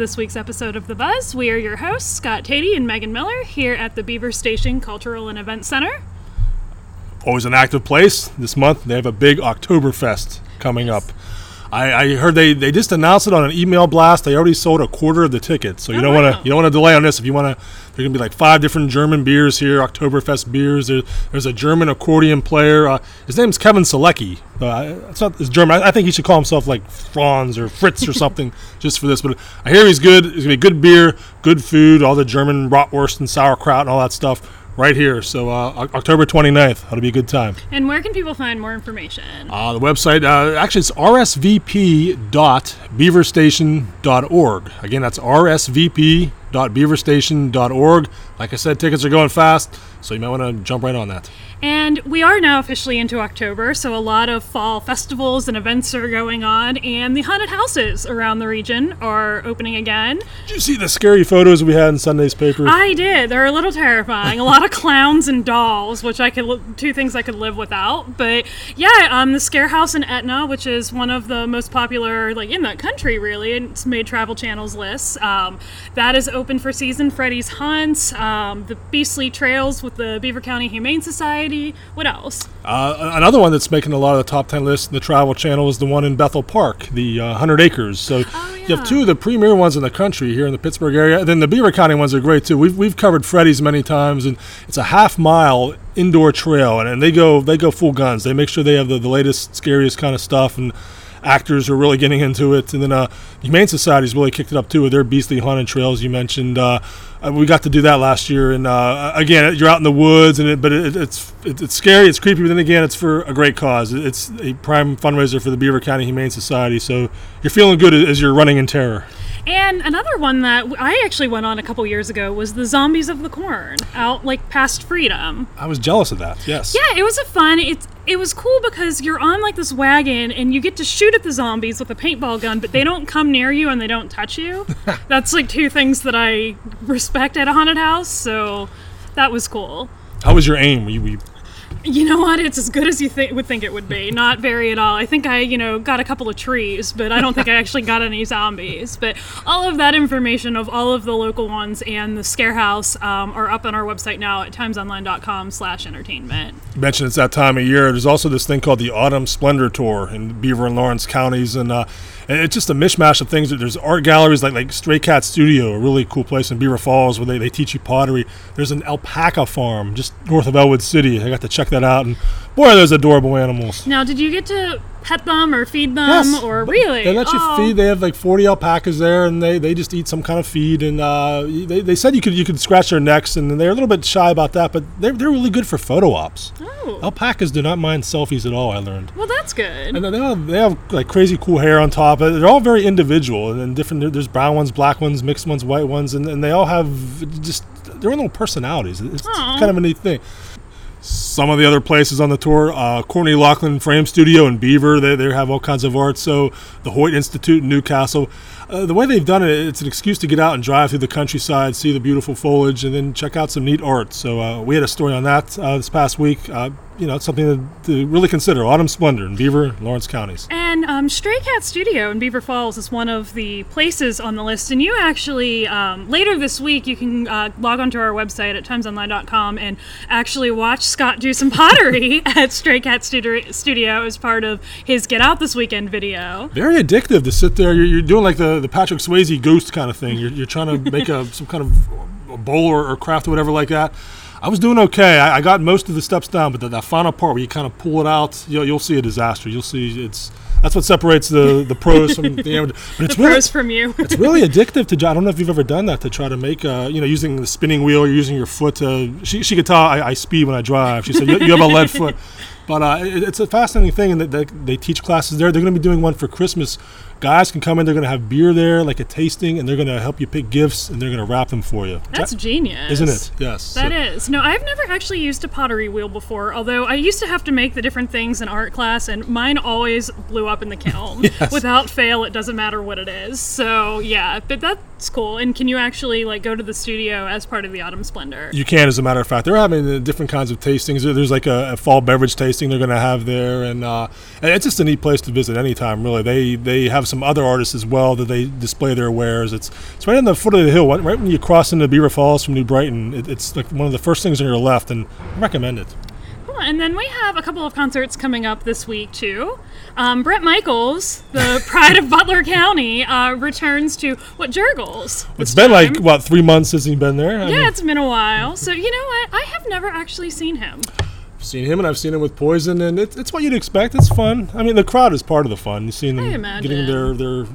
this week's episode of The Buzz. We are your hosts, Scott Tady and Megan Miller, here at the Beaver Station Cultural and Event Center. Always an active place. This month they have a big Oktoberfest coming up. I, I heard they, they just announced it on an email blast. They already sold a quarter of the tickets, so you Oh, don't want to you don't want to delay on this. If you want to, there's gonna be like five different German beers here, Oktoberfest beers. There, there's a German accordion player. Uh, his name's Kevin Selecki. Uh, it's not his German. I, I think he should call himself like Franz or Fritz or something just for this. But I hear he's good. It's gonna be good beer, good food, all the German bratwurst and sauerkraut and all that stuff right here. So uh, October 29th. That'll be a good time. And where can people find more information? Uh, the website, uh, actually, it's rsvp.beaverstation.org. Again, that's rsvp.beaverstation.org. Like I said, tickets are going fast, so you might want to jump right on that. And we are now officially into October, so a lot of fall festivals and events are going on, and the haunted houses around the region are opening again. Did you see the scary photos we had in Sunday's paper? I did. They're a little terrifying. A lot of clowns and dolls, which I could two things I could live without. But yeah, um, the Scare House in Etna, which is one of the most popular like in the country, really, and it's made Travel Channel's list. Um, that is open for season. Freddy's Hunts, um, the Beastly Trails with the Beaver County Humane Society. What else? Uh, another one that's making a lot of the top 10 lists in the Travel Channel is the one in Bethel Park, the uh, 100 acres. So you yeah. have two of the premier ones in the country here in the Pittsburgh area. Then the Beaver County ones are great too. We've, we've covered Freddy's many times, and it's a half mile indoor trail, and, and they go they go full guns. They make sure they have the, the latest, scariest kind of stuff, and actors are really getting into it. And then uh, the Humane Society's really kicked it up too with their beastly haunted trails. You mentioned uh, uh, we got to do that last year, and uh, again, you're out in the woods, and it, but it, it's it, it's scary, it's creepy, but then again, it's for a great cause. It's a prime fundraiser for the Beaver County Humane Society, so you're feeling good as you're running in terror. And another one that I actually went on a couple years ago was the Zombies of the Corn out like past Freedom. I was jealous of that. Yes. Yeah, it was a fun. It's it was cool because you're on like this wagon and you get to shoot at the zombies with a paintball gun, but they don't come near you and they don't touch you. That's like two things that I respect at a haunted house. So that was cool. How was your aim? Were you, were you You know what? It's as good as you th- would think it would be. Not very at all. I think I, you know, got a couple of trees, but I don't think I actually got any zombies. But all of that information of all of the local ones and the Scare House um, are up on our website now at timesonline.com slash entertainment. You mentioned it's that time of year. There's also this thing called the Autumn Splendor Tour in Beaver and Lawrence counties, and uh, and it's just a mishmash of things. There's art galleries like like Stray Cat Studio, a really cool place in Beaver Falls where they, they teach you pottery. There's an alpaca farm just north of Ellwood City. I got to check that out, and boy, those adorable animals. Now, did you get to pet them or feed them Yes. or really? They let you Oh. feed. They have like 40 alpacas there, and they, they just eat some kind of feed. And uh, they, they said you could you could scratch their necks, and they're a little bit shy about that, but they're, they're really good for photo ops. Oh, Alpacas do not mind selfies at all. I learned. well, that's good. And they have, they have like crazy cool hair on top. They're all very individual and different. There's brown ones, black ones, mixed ones, white ones, and, and they all have just their own little personalities. It's, it's kind of a neat thing. Some of the other places on the tour, uh, Courtney Lachlan Frame Studio in Beaver, they, they have all kinds of art. So the Hoyt Institute in New Castle. Uh, the way they've done it, it's an excuse to get out and drive through the countryside, see the beautiful foliage, and then check out some neat art. So uh, we had a story on that uh, this past week. Uh, you know, it's something to, to really consider. Autumn Splendor in Beaver, and Lawrence counties. And um, Stray Cat Studio in Beaver Falls is one of the places on the list. And you actually, um, later this week, you can uh, log onto our website at timesonline.com and actually watch Scott do some pottery at Stray Cat Studio, Studio as part of his Get Out This Weekend video. very addictive to sit there. You're, you're doing like the, the Patrick Swayze ghost kind of thing. You're, you're trying to make a some kind of a bowl or, or craft or whatever like that. I was doing okay. I, I got most of the steps down, but the, that final part where you kind of pull it out, you'll, you'll see a disaster. You'll see it's that's what separates the, the pros from the amateur. But it's The really pros from you. it's really addictive to. I don't know if you've ever done that to try to make, uh, you know, using the spinning wheel. You're using your foot to. She, she could tell I, I speed when I drive. She said you, you have a lead foot, but uh, it, it's a fascinating thing, and they, they teach classes there. They're going to be doing one for Christmas. Guys can come in. They're going to have beer there, like a tasting, and they're going to help you pick gifts, and they're going to wrap them for you. That's genius. Isn't it? Yes. That So- is. No, I've never actually used a pottery wheel before, although I used to have to make the different things in art class, and mine always blew up in the kiln. Yes. Without fail, it doesn't matter what it is. So, yeah, but that's cool. And can you actually, like, go to the studio as part of the Autumn Splendor? You can, as a matter of fact. They're having uh, different kinds of tastings. There's like a, a fall beverage tasting. tasting they're going to have there, and, uh, and it's just a neat place to visit anytime. Really, they they have some other artists as well that they display their wares. It's it's right on the foot of the hill, right right when you cross into Beaver Falls from New Brighton. It, it's like one of the first things on your left, and I recommend it. Cool. And then we have a couple of concerts coming up this week too. Um, Bret Michaels, the pride of Butler County, uh, returns to what Jergel's. It's been like what three months since he's been there. I yeah, mean, it's been a while. So you know what? I have never actually seen him. Seen him and I've seen him with Poison, and it, it's what you'd expect. It's fun. I mean, the crowd is part of the fun. You've seen them getting their their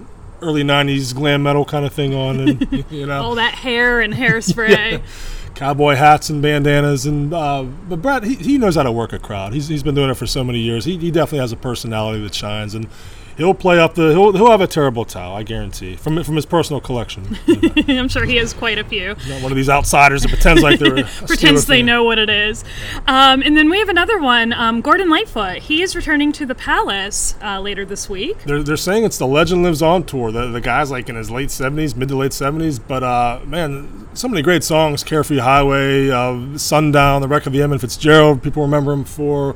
early '90s glam metal kind of thing on, and you know. All that hair and hairspray. cowboy hats and bandanas and uh, but Brad he, he knows how to work a crowd he's, he's been doing it for so many years he, he definitely has a personality that shines and he'll play up the he'll, he'll have a terrible towel I guarantee from from his personal collection I'm sure he has quite a few. not one of these outsiders that pretends like they're Pretends they fan. know what it is. Um, and then we have another one, um, Gordon Lightfoot. He is returning to the Palace uh, later this week. They're, they're saying it's the Legend Lives On tour. The, the guy's like in his late 70s, mid to late 70s. But uh, man, so many great songs Carefree Highway, uh, Sundown, The Wreck of the Edmund Fitzgerald. People remember him for.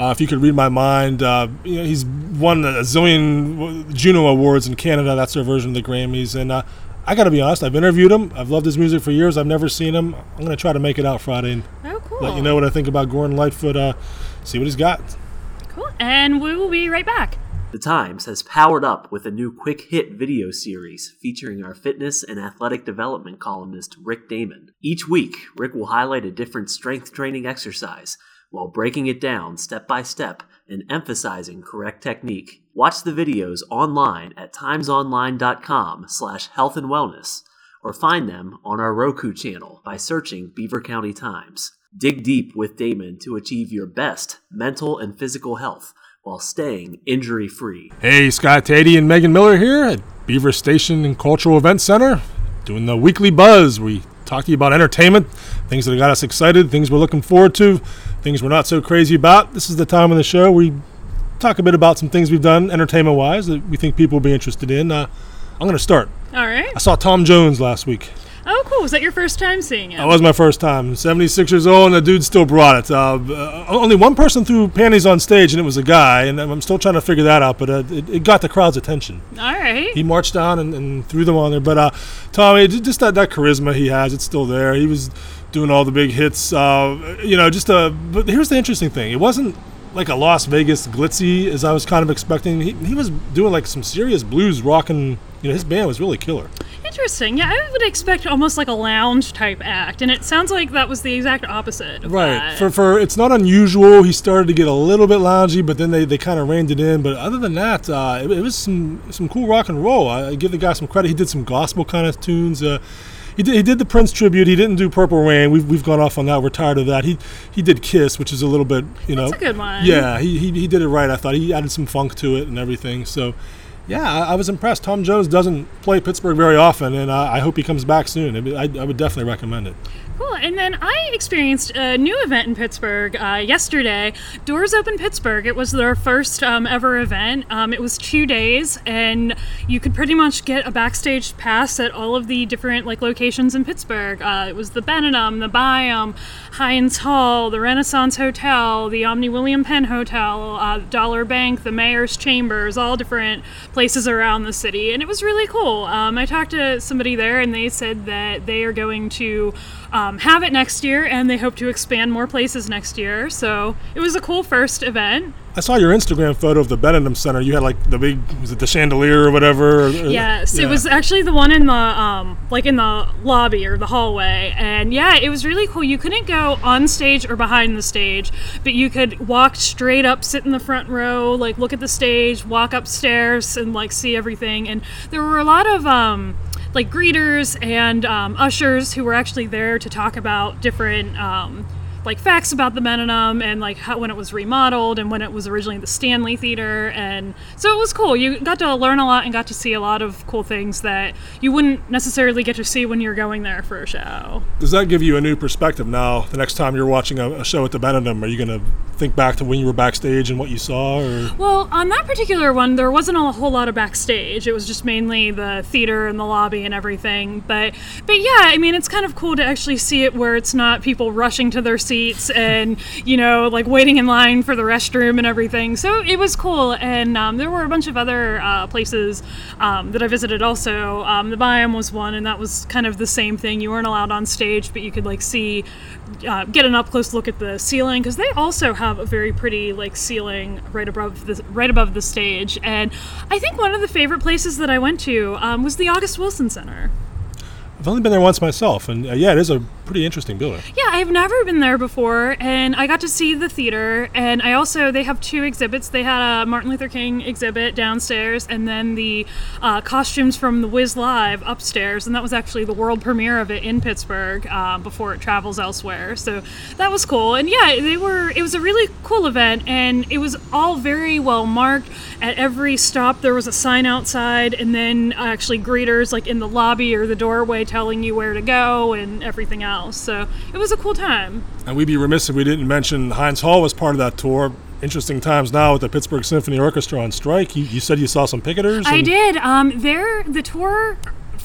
Uh, if you could read my mind, uh, you know, he's won a zillion Juno Awards in Canada. That's their version of the Grammys. And uh, I got to be honest, I've interviewed him. I've loved his music for years. I've never seen him. I'm going to try to make it out Friday and Oh, cool. let you know what I think about Gordon Lightfoot. Uh, see what he's got. Cool. And we will be right back. The Times has powered up with a new quick hit video series featuring our fitness and athletic development columnist Rick Damon. Each week, Rick will highlight a different strength training exercise while breaking it down step by step and emphasizing correct technique. Watch the videos online at timesonline.com slash health and wellness or find them on our Roku channel by searching Beaver County Times. Dig deep with Damon to achieve your best mental and physical health while staying injury free. Hey, Scott Tady and Megan Miller here at Beaver Station and Cultural Event Center, doing the weekly buzz. We talk to you about entertainment, things that have got us excited, things we're looking forward to, things we're not so crazy about. This is the time of the show we talk a bit about some things we've done entertainment wise that we think people will be interested in. Uh, I'm going to start. All right. I saw Tom Jones last week. Oh, cool. Was that your first time seeing it? That was my first time. 76 years old, and the dude still brought it. Uh, uh, only one person threw panties on stage, and it was a guy, and I'm still trying to figure that out, but uh, it, it got the crowd's attention. All right. he marched down and, and threw them on there. But uh, Tommy, just that, that charisma he has, it's still there. He was doing all the big hits. Uh, you know, just uh But here's the interesting thing: it wasn't like a Las Vegas glitzy as I was kind of expecting. He, he was doing like some serious blues rocking. You know, his band was really killer. Interesting. Yeah, I would expect almost like a lounge type act, and it sounds like that was the exact opposite. Of Right. that. For for it's not unusual. He started to get a little bit loungy, but then they, they kind of reined it in. But other than that, uh, it, it was some some cool rock and roll. I, I give the guy some credit. He did some gospel kind of tunes. Uh, he did, he did the Prince tribute. He didn't do Purple Rain. We've, we've gone off on that. We're tired of that. He he did Kiss, which is a little bit you know. That's a good one. Yeah, he, he, he did it right. I thought he added some funk to it and everything. So, yeah, I, I was impressed. Tom Jones doesn't play Pittsburgh very often, and I, I hope he comes back soon. I, I, I would definitely recommend it. Cool. And then I experienced a new event in Pittsburgh uh, yesterday. Doors Open Pittsburgh. It was their first um, ever event. Um, it was two days, and you could pretty much get a backstage pass at all of the different like locations in Pittsburgh. Uh, it was the Benedum, the Byham, Heinz Hall, the Renaissance Hotel, the Omni William Penn Hotel, uh, Dollar Bank, the Mayor's Chambers, all different places around the city, and it was really cool. Um, I talked to somebody there, and they said that they are going to um, have it next year, and they hope to expand more places next year. So it was a cool first event. I saw your Instagram photo of the Benedum Center. You had like the big, was it the chandelier or whatever? or- Yes, yeah. it was actually the one in the um, like in the lobby or the hallway, and yeah, it was really cool. You couldn't go on stage or behind the stage, but you could walk straight up, sit in the front row, like look at the stage, walk upstairs, and like see everything. And there were a lot of um, like greeters and um, ushers who were actually there to talk about different. Um, like facts about the Benedum and like how when it was remodeled and when it was originally the Stanley Theater and so it was cool. You got to learn a lot and got to see a lot of cool things that you wouldn't necessarily get to see when you're going there for a show. Does that give you a new perspective now? The next time you're watching a, a show at the Benedum, are you going to think back to when you were backstage and what you saw? Or Well, on that particular one, there wasn't a whole lot of backstage. It was just mainly the theater and the lobby and everything. But, but yeah, I mean, it's kind of cool to actually see it where it's not people rushing to their seats and you know like waiting in line for the restroom and everything. So it was cool, and um, there were a bunch of other uh, places um, that I visited also. Um, the Byham was one, and that was kind of the same thing. You weren't allowed on stage, but you could like see, uh, get an up close look at the ceiling because they also have a very pretty like ceiling right above the right above the stage. And I think one of the favorite places that I went to um, was the August Wilson Center. I've only been there once myself, and uh, yeah, it is a pretty interesting building. Yeah, I've never been there before, and I got to see the theater. And I also they have two exhibits. They had a Martin Luther King exhibit downstairs, and then the uh, costumes from the Wiz Live upstairs. And that was actually the world premiere of it in Pittsburgh uh, before it travels elsewhere. So that was cool. And yeah, they were. It was a really cool event, and it was all very well marked. At every stop, there was a sign outside, and then actually greeters like in the lobby or the doorway telling you where to go and everything else. So it was a cool time. And we'd be remiss if we didn't mention Heinz Hall was part of that tour. Interesting times now with the Pittsburgh Symphony Orchestra on strike. You, you said you saw some picketers? I did. Um, there, the tour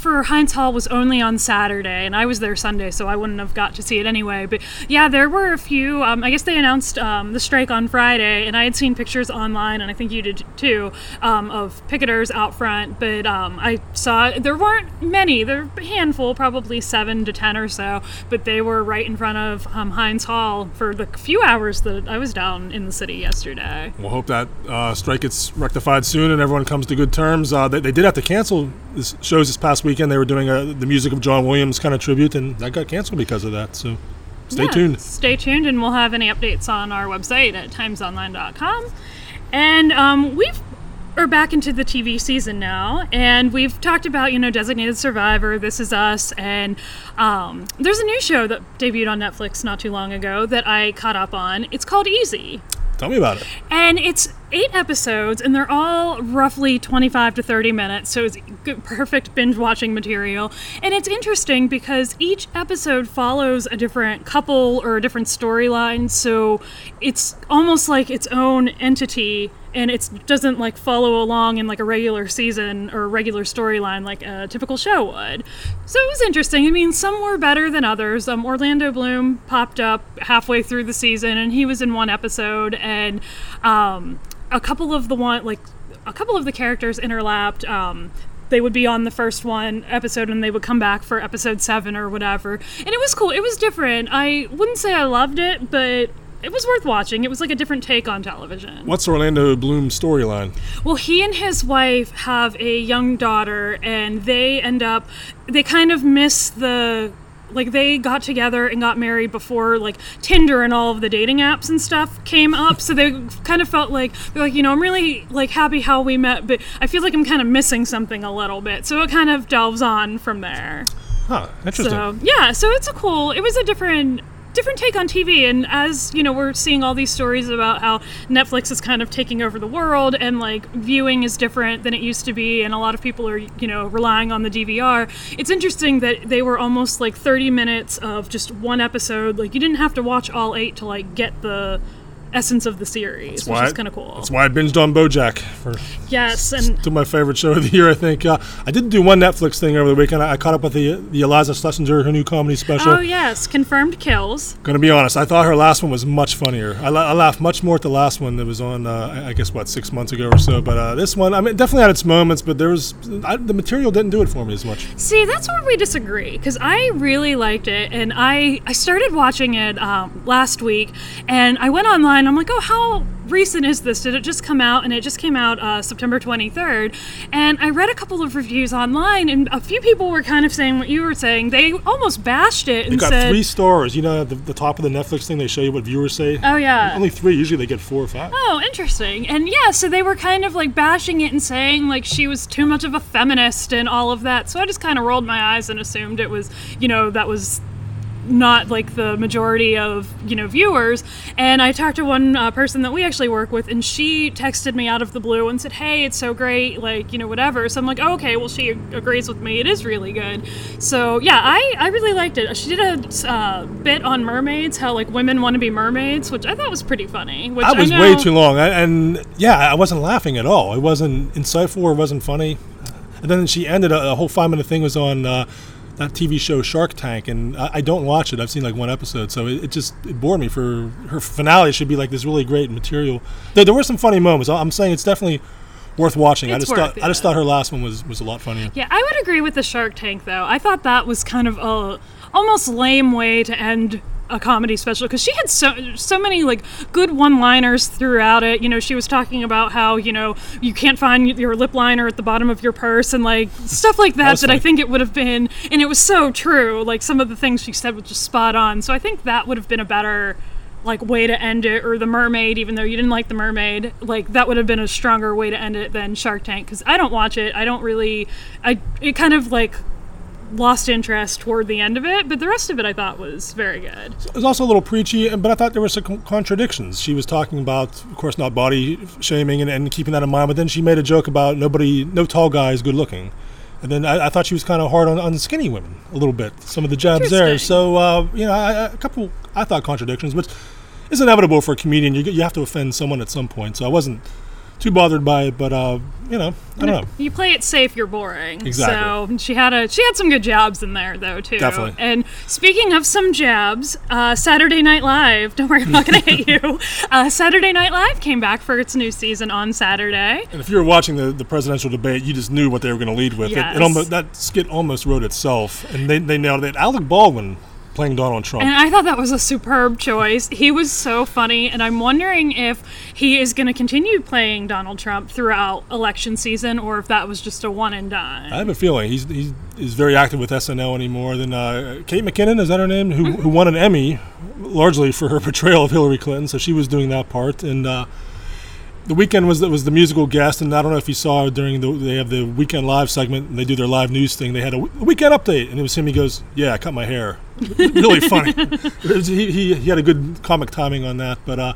for Heinz Hall was only on Saturday, and I was there Sunday, so I wouldn't have got to see it anyway. But yeah, there were a few. Um, I guess they announced um, the strike on Friday, and I had seen pictures online, and I think you did too, um, of picketers out front. But um, I saw there weren't many. There were a handful, probably seven to ten or so, but they were right in front of um, Heinz Hall for the few hours that I was down in the city yesterday. We'll hope that uh, strike gets rectified soon and everyone comes to good terms. Uh, they, they did have to cancel this shows this past weekend. They were doing a, the music of John Williams kind of tribute, and that got canceled because of that. So stay Yeah, tuned. Stay tuned, and we'll have any updates on our website at timesonline.com. And um, we've are back into the TV season now, and we've talked about you know Designated Survivor, This Is Us, and um, there's a new show that debuted on Netflix not too long ago that I caught up on. It's called Easy. Tell me about it. And it's eight episodes, and they're all roughly 25 to 30 minutes, so it's good, perfect binge watching material. And it's interesting because each episode follows a different couple or a different storyline, so it's almost like its own entity. And it doesn't like follow along in like a regular season or regular storyline like a typical show would. So it was interesting. I mean, some were better than others. Um, Orlando Bloom popped up halfway through the season, and he was in one episode, and um, a couple of the one like a couple of the characters interlapped. Um, they would be on the first one episode and they would come back for episode seven or whatever. And it was cool. It was different. I wouldn't say I loved it, but it was worth watching. It was like a different take on television. What's Orlando Bloom's storyline? Well, he and his wife have a young daughter, and they end up, they kind of miss the. Like they got together and got married before like Tinder and all of the dating apps and stuff came up. So they kind of felt like they're like, you know, I'm really like happy how we met, but I feel like I'm kind of missing something a little bit. So it kind of delves on from there. Huh, interesting. So yeah, so it's a cool. It was a different different take on TV, and as you know, we're seeing all these stories about how Netflix is kind of taking over the world, and like viewing is different than it used to be, and a lot of people are you know relying on the DVR. It's interesting that they were almost like 30 minutes of just one episode. Like you didn't have to watch all eight to like get the essence of the series, which why- is kind of cool. That's why I binged on BoJack for Yes, and to my favorite show of the year. I think uh, I did do one Netflix thing over the weekend. I, I caught up with the the Iliza Shlesinger, her new comedy special. oh yes, confirmed kills. Gonna be honest, I thought her last one was much funnier. I, la- I laughed much more at the last one that was on, uh, I- I guess, what six months ago or so. But uh, this one, I mean, definitely had its moments, but there was I, the material didn't do it for me as much. See, that's where we disagree because I really liked it, and I I started watching it um, last week, and I went online. I'm like, oh, how recent is this? Did it just come out? And it just came out uh, September 23rd. And I read a couple of reviews online, and a few people were kind of saying what you were saying. They almost bashed it It and got said, three stars. You know, the, the top of the Netflix thing, they show you what viewers say. "Oh yeah." Only three. Usually they get four or five. Oh, interesting. And yeah, so they were kind of like bashing it and saying like she was too much of a feminist and all of that. So I just kind of rolled my eyes and assumed it was, you know, that was not like the majority of you know viewers. And i talked to one uh, person that we actually work with and she texted me out of the blue and said hey it's so great like you know whatever. So i'm like oh, okay well she agrees with me. It is really good. So yeah i i really liked it. She did a uh, bit on mermaids how like women want to be mermaids which i thought was pretty funny which That was I way know- too long, I, and yeah, I wasn't laughing at all. It wasn't insightful or wasn't funny. And then she ended a, a whole five minute thing was on uh, that TV show Shark Tank, and I, I don't watch it. I've seen like one episode, so it, it just it bored me. For her finale should be like this really great material. There, there were some funny moments. I'm saying it's definitely worth watching. I just worth thought I just thought her last one was was a lot funnier. Yeah, I would agree with the Shark Tank though. I thought that was kind of a almost lame way to end a comedy special because she had so so many like good one-liners throughout it. You know, she was talking about how you know you can't find your lip liner at the bottom of your purse and like stuff like that. was That, I think it would have been, and it was so true. Like some of the things she said was just spot on. So I think that would have been a better like way to end it or the mermaid even though you didn't like the mermaid like that would have been a stronger way to end it than shark tank because i don't watch it i don't really i it kind of like lost interest toward the end of it but the rest of it i thought was very good It was also a little preachy, and- but I thought there were some contradictions. She was talking about, of course, not body shaming and, and keeping that in mind, but then she made a joke about nobody, no tall guy is good looking. And then I, I thought she was kind of hard on, on skinny women a little bit. Some of the jabs there. So uh, you know, I- a couple I thought contradictions, which is inevitable for a comedian. You, you have to offend someone at some point. So I wasn't too bothered by it, but uh, you know, I don't know. you play it safe you're boring Exactly. so she had a she had some good jabs in there though too Definitely. and speaking of some jabs uh, saturday night live don't worry i'm not gonna hit you uh, saturday night live came back for its new season on saturday And if you were watching the, the presidential debate, you just knew what they were going to lead with. It, Yes. it almost, that skit almost wrote itself, and they, they nailed it. Alec Baldwin playing Donald Trump. And I thought that was a superb choice. He was so funny, and I'm wondering if he is going to continue playing Donald Trump throughout election season, or if that was just a one and done. I have a feeling he's he's is very active with SNL anymore than uh, Kate McKinnon. Is that her name? Who who won an Emmy, largely for her portrayal of Hillary Clinton. So she was doing that part. And uh, the Weeknd was was the musical guest. And I don't know if you saw during the they have the weekend live segment. And they do their live news thing. They had a, w- weekend update, and it was him. He goes, "Yeah, I cut my hair." really funny. Was- he, he he had a good comic timing on that, but. Uh,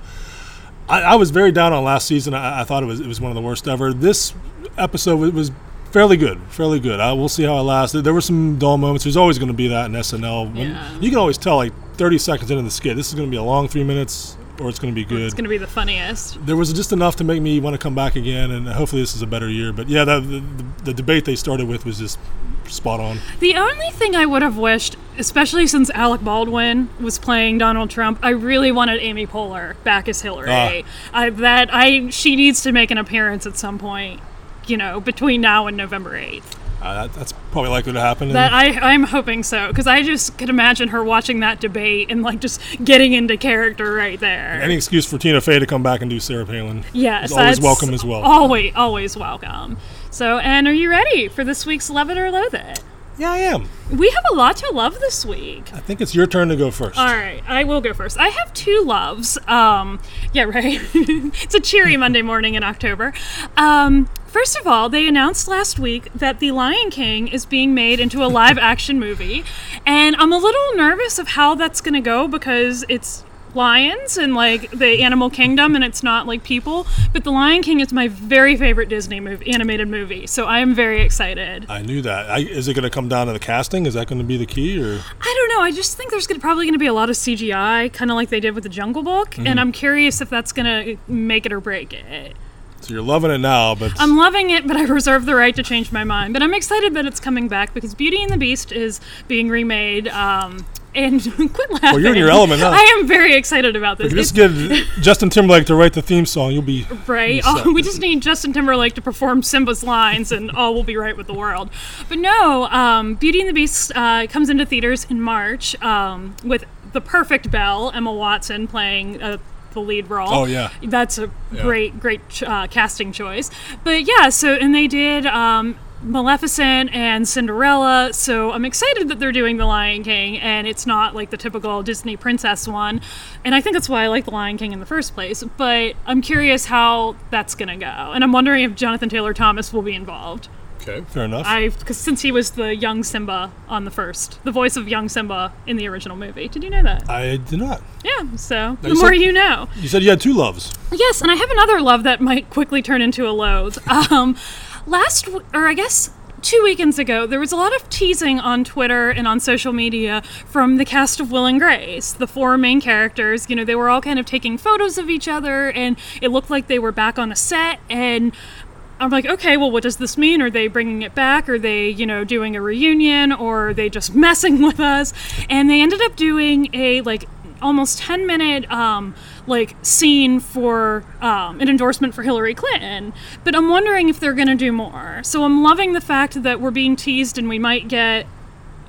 I, I was very down on last season. I, I thought it was it was one of the worst ever. This episode was, was fairly good, fairly good. I, we'll see how it lasts. There were some dull moments. There's always going to be that in SNL. Yeah. You can always tell, like 30 seconds into the skit, this is going to be a long three minutes, or it's going to be good. It's going to be the funniest. there was just enough to make me want to come back again, and hopefully this is a better year. But yeah, the, the, the debate they started with was just spot on. The only thing I would have wished, especially since Alec Baldwin was playing Donald Trump, I really wanted Amy Poehler back as Hillary. Ah. I, that I she needs to make an appearance at some point. You know, between now and November eighth. Uh, that, that's probably likely to happen. That I I'm hoping so because I just could imagine her watching that debate and like just getting into character right there. any excuse for Tina Fey to come back and do Sarah Palin yes, is always welcome as well. Always always welcome. So, and are you ready for this week's Love It or Loathe It? Yeah, I am. We have a lot to love this week. I think it's your turn to go first. All right, I will go first. I have two loves. Um, yeah, right. it's a cheery Monday morning in October. Um, first of all, they announced last week that The Lion King is being made into a live action movie, and I'm a little nervous of how that's going to go because it's lions and like the animal kingdom and it's not like people but the lion king is my very favorite disney movie animated movie so i am very excited I knew that. I, is it going to come down to the casting? Is that going to be the key, or I don't know. I just think there's gonna, probably going to be a lot of CGI, kind of like they did with the Jungle Book, and I'm curious if that's going to make it or break it. so you're loving it now? But I'm loving it, but I reserve the right to change my mind. But I'm excited that it's coming back because Beauty and the Beast is being remade. Um, and quit laughing. you're in your element now. I am very excited about this. if you just get Justin Timberlake to write the theme song, you'll be right? Set. Oh, we just need Justin Timberlake to perform Simba's lines, and all will be right with the world. But no, um, Beauty and the Beast uh, comes into theaters in March um, with the perfect Belle, Emma Watson playing. Uh, the lead role. Oh, yeah. that's a Yeah. great, great uh, casting choice. But yeah, so and they did um, Maleficent and Cinderella. So I'm excited that they're doing The Lion King, and it's not like the typical Disney princess one. And I think that's why I like The Lion King in the first place. But I'm curious how that's gonna go, and I'm wondering if Jonathan Taylor Thomas will be involved. okay. Fair enough. I because since he was the young Simba on the first, the voice of young Simba in the original movie. Did you know that? I did not. Yeah. So the you more said- you know. You said you had two loves. Yes, and I have another love that might quickly turn into a loathe. Um, last, or I guess two weekends ago, there was a lot of teasing on Twitter and on social media from the cast of Will and Grace, the four main characters. You know, they were all kind of taking photos of each other, and it looked like they were back on a set. And I'm like, okay, well, what does this mean? Are they bringing it back? Are they, you know, doing a reunion? Or are they just messing with us? And they ended up doing a like almost 10 minute um, like scene for um, an endorsement for Hillary Clinton. But I'm wondering if they're going to do more. So I'm loving the fact that we're being teased and we might get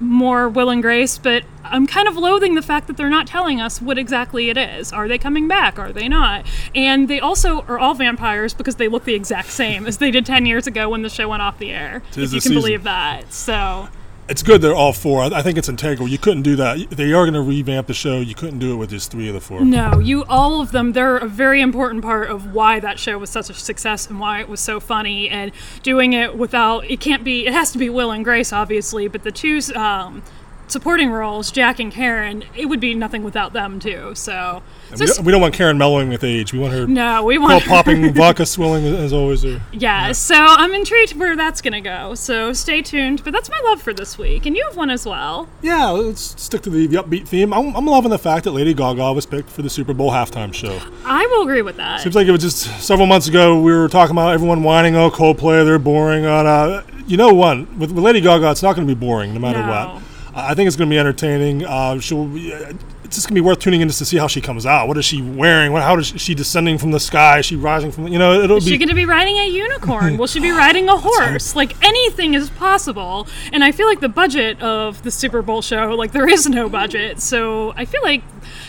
more Will and Grace, but I'm kind of loathing the fact that they're not telling us what exactly it is. Are they coming back? Are they not? And they also are all vampires because they look the exact same as they did 10 years ago when the show went off the air. Tis if you can season. believe that. So, It's good they're all four. I I think it's integral. You couldn't do that. They are going to revamp the show. You couldn't do it with just three of the four. no, you, all of them, they're a very important part of why that show was such a success and why it was so funny. And doing it without, it can't be, it has to be Will and Grace, obviously, but the two um, supporting roles, Jack and Karen, it would be nothing without them, too. So, so we, don't, we don't want Karen mellowing with age. We want her no, we want. popping, vodka swilling as always. Or, Yeah, so I'm intrigued where that's gonna go. So stay tuned. But that's my love for this week, and you have one as well. yeah, let's stick to the, the upbeat theme. I'm, I'm loving the fact that Lady Gaga was picked for the Super Bowl halftime show. I will agree with that. Seems like it was just several months ago. We were talking about everyone whining, "Oh, Coldplay, they're boring." On uh, you know, one with, with Lady Gaga, it's not going to be boring no matter No. what. I think it's going to be entertaining. Uh, she'll. Be, uh, it's just going to be worth tuning in just to see how she comes out. What is she wearing? What, how is she descending from the sky? Is she rising from? You know, it'll Is be. she going to be riding a unicorn? Will she be riding a horse? Like anything is possible. And I feel like the budget of the Super Bowl show, like there is no budget. So I feel like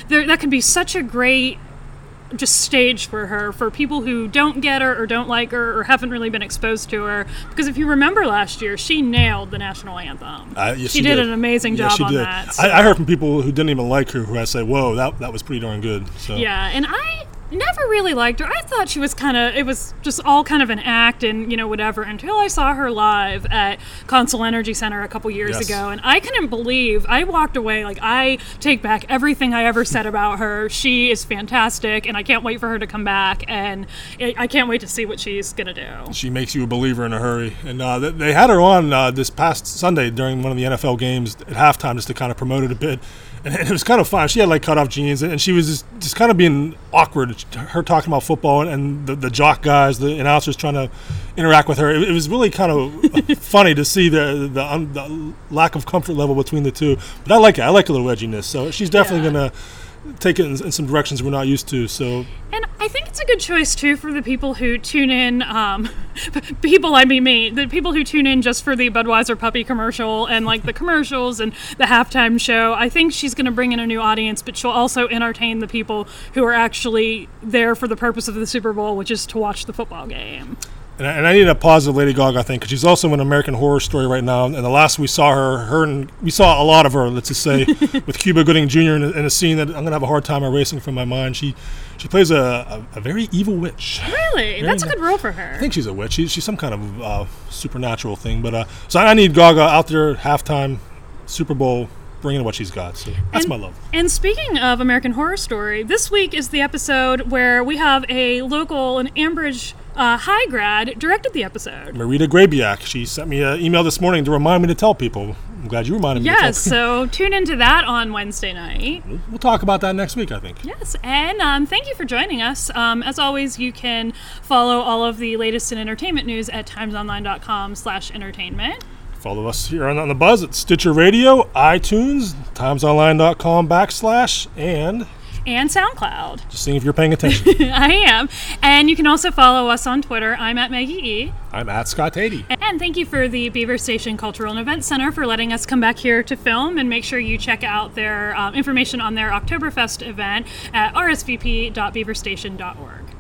there, that could be such a great just stage for her for people who don't get her or don't like her or haven't really been exposed to her because if you remember last year she nailed the national anthem Uh, yes, she, did, an amazing job she on did. that I, I heard from people who didn't even like her who I say, "Whoa, that that was pretty darn good." So Yeah, and I never really liked her. I thought she was kind of, it was just all kind of an act and, you know, whatever, until I saw her live at Consol Energy Center a couple years Yes. ago. And I couldn't believe, I walked away, like, I take back everything I ever said about her. She is fantastic, and I can't wait for her to come back, and I I can't wait to see what she's going to do. she makes you a believer in a hurry. And uh, they had her on uh, this past Sunday during one of the NFL games at halftime just to kind of promote it a bit. And it was kind of fun. She had like cut off jeans and she was just, just kind of being awkward. Her talking about football and the, the jock guys, the announcers trying to interact with her. It, it was really kind of funny to see the, the, un, the lack of comfort level between the two. But I like it. I like a little edginess. So she's definitely Yeah. going to take it in, in some directions we're not used to. So And I think it's a good choice too for the people who tune in. Um, people, I mean me, the people who tune in just for the Budweiser puppy commercial and like the commercials and the halftime show. I think she's going to bring in a new audience, but she'll also entertain the people who are actually there for the purpose of the Super Bowl, which is to watch the football game. And I, and I need a positive Lady Gaga thing because she's also in American Horror Story right now. And the last we saw her, her and we saw a lot of her. Let's just say with Cuba Gooding Jr. in a, in a scene that I'm gonna have a hard time erasing from my mind. She she plays a, a, a very evil witch. Really, that's a good role for her. I think she's a witch. She's, she's some kind of uh, supernatural thing. But uh, so I need Gaga out there halftime Super Bowl bringing what she's got. So that's And- my love. And speaking of American Horror Story, this week is the episode where we have a local, an Ambridge uh, high grad, directed the episode. Marita Grabiak. She sent me an email this morning to remind me to tell people. I'm glad you reminded me. to tell Yes, so tune into that on Wednesday night. We'll talk about that next week, I think. Yes, and um, thank you for joining us. Um, as always, you can follow all of the latest in entertainment news at timesonline.com slash entertainment. Follow us here on, on the Buzz at Stitcher Radio, iTunes, timesonline.com backslash, and And SoundCloud. just seeing if you're paying attention. I am. And you can also follow us on Twitter. I'm at Maggie E. I'm at Scott Tady. And thank you for the Beaver Station Cultural and Events Center for letting us come back here to film. And make sure you check out their um, information on their Oktoberfest event at rsvp.beaverstation.org.